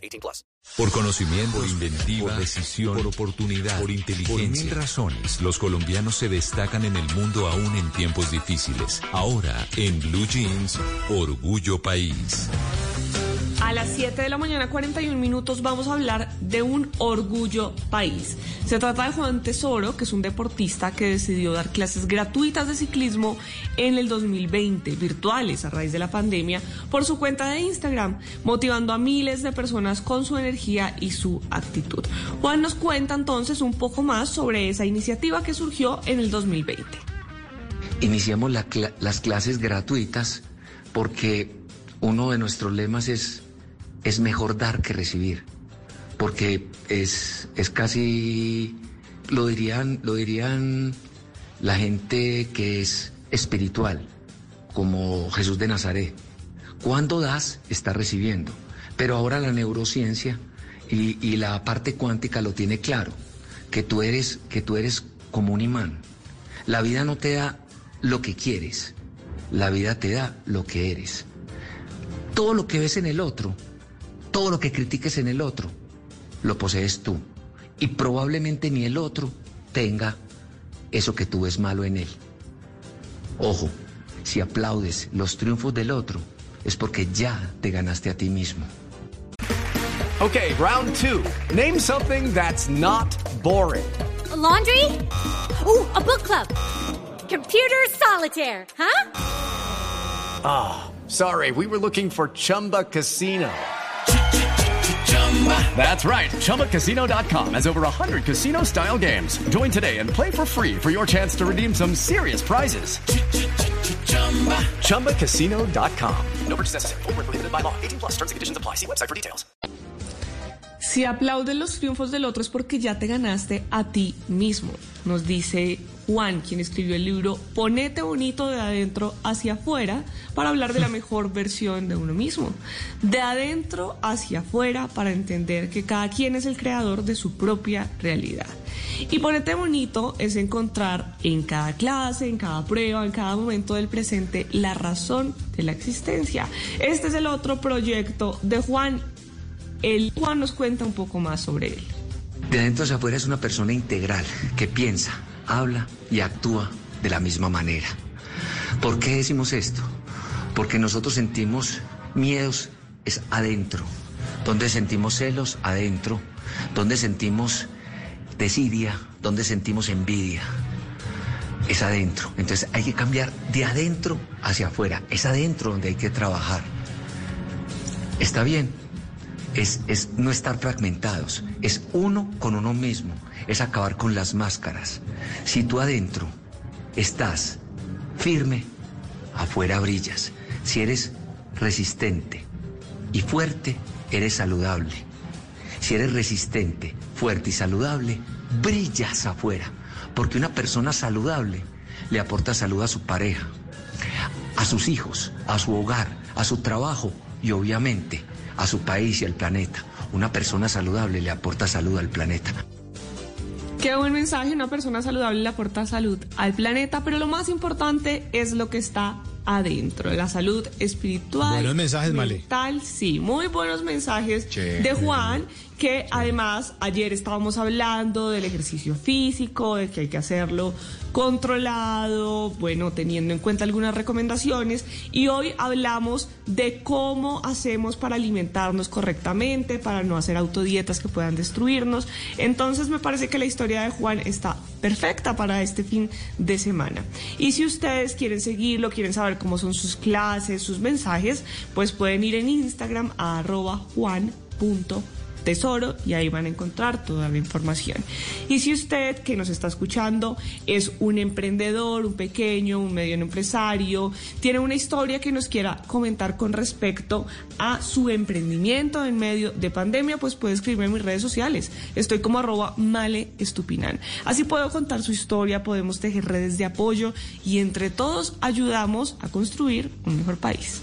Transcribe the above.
18 plus. Por conocimiento, por inventiva, por decisión, por oportunidad, por inteligencia. Por mil razones, los colombianos se destacan en el mundo aún en tiempos difíciles. Ahora, en Blue Jeans, Orgullo País. A las 7 de la mañana, 41 minutos, vamos a hablar de un orgullo país. Se trata de Juan Tesoro, que es un deportista que decidió dar clases gratuitas de ciclismo en el 2020, virtuales a raíz de la pandemia, por su cuenta de Instagram, motivando a miles de personas con su energía y su actitud. Juan nos cuenta entonces un poco más sobre esa iniciativa que surgió en el 2020. Iniciamos las clases gratuitas porque uno de nuestros lemas es es mejor dar que recibir, porque es, es casi, lo dirían, lo dirían la gente que es espiritual, como Jesús de Nazaret. Cuando das, estás recibiendo. Pero ahora la neurociencia y, y, la parte cuántica lo tiene claro, que tú eres, que tú eres como un imán. La vida no te da lo que quieres, la vida te da lo que eres. Todo lo que ves en el otro todo lo que critiques en el otro, lo posees tú. Y probablemente ni el otro tenga eso que tú ves malo en él. Ojo, si aplaudes los triunfos del otro, es porque ya te ganaste a ti mismo. Okay, round two. Name something that's not boring. A laundry? Ooh, a book club. Computer solitaire, huh? Ah, oh, sorry, we were looking for Chumba Casino. That's right. ChumbaCasino.com has over 100 casino style games. Join today and play for free for your chance to redeem some serious prizes. ChumbaCasino.com. No purchase necessary. Full prohibited by law. 18 plus terms and conditions apply. See website for details. Si aplaudes los triunfos del otro es porque ya te ganaste a ti mismo, nos dice Juan, quien escribió el libro Ponete bonito de adentro hacia afuera para hablar de la mejor versión de uno mismo. De adentro hacia afuera para entender que cada quien es el creador de su propia realidad. Y ponete bonito es encontrar en cada clase, en cada prueba, en cada momento del presente la razón de la existencia. Este es el otro proyecto de Juan el Juan nos cuenta un poco más sobre él. De adentro hacia afuera es una persona integral que piensa, habla y actúa de la misma manera. ¿Por qué decimos esto? Porque nosotros sentimos miedos es adentro. Donde sentimos celos, adentro. Donde sentimos desidia, donde sentimos envidia. Es adentro. Entonces hay que cambiar de adentro hacia afuera. Es adentro donde hay que trabajar. Está bien, es, es, no estar fragmentados, es uno con uno mismo, es acabar con las máscaras. Si tú adentro estás firme, afuera brillas. Si eres resistente y fuerte, eres saludable. Si eres resistente, fuerte y saludable, brillas afuera. Porque una persona saludable le aporta salud a su pareja, a sus hijos, a su hogar, a su trabajo y obviamente a su país y al planeta. Una persona saludable le aporta salud al planeta. Qué buen mensaje, una persona saludable le aporta salud al planeta, pero lo más importante es lo que está adentro, la salud espiritual. Buenos mensajes, mental, sí, muy buenos mensajes de Juan, que además ayer estábamos hablando del ejercicio físico, de que hay que hacerlo controlado, bueno, teniendo en cuenta algunas recomendaciones, y hoy hablamos de cómo hacemos para alimentarnos correctamente, para no hacer autodietas que puedan destruirnos. Entonces me parece que la historia de Juan está perfecta para este fin de semana. Y si ustedes quieren seguirlo, quieren saber cómo son sus clases, sus mensajes, pues pueden ir en Instagram a arroba juan.tesoro Tesoro y ahí van a encontrar toda la información. Y si usted que nos está escuchando es un emprendedor, un pequeño, un mediano empresario, tiene una historia que nos quiera comentar con respecto a su emprendimiento en medio de pandemia, pues puede escribirme en mis redes sociales. Estoy como arroba male estupinan. Así puedo contar su historia, podemos tejer redes de apoyo y entre todos ayudamos a construir un mejor país.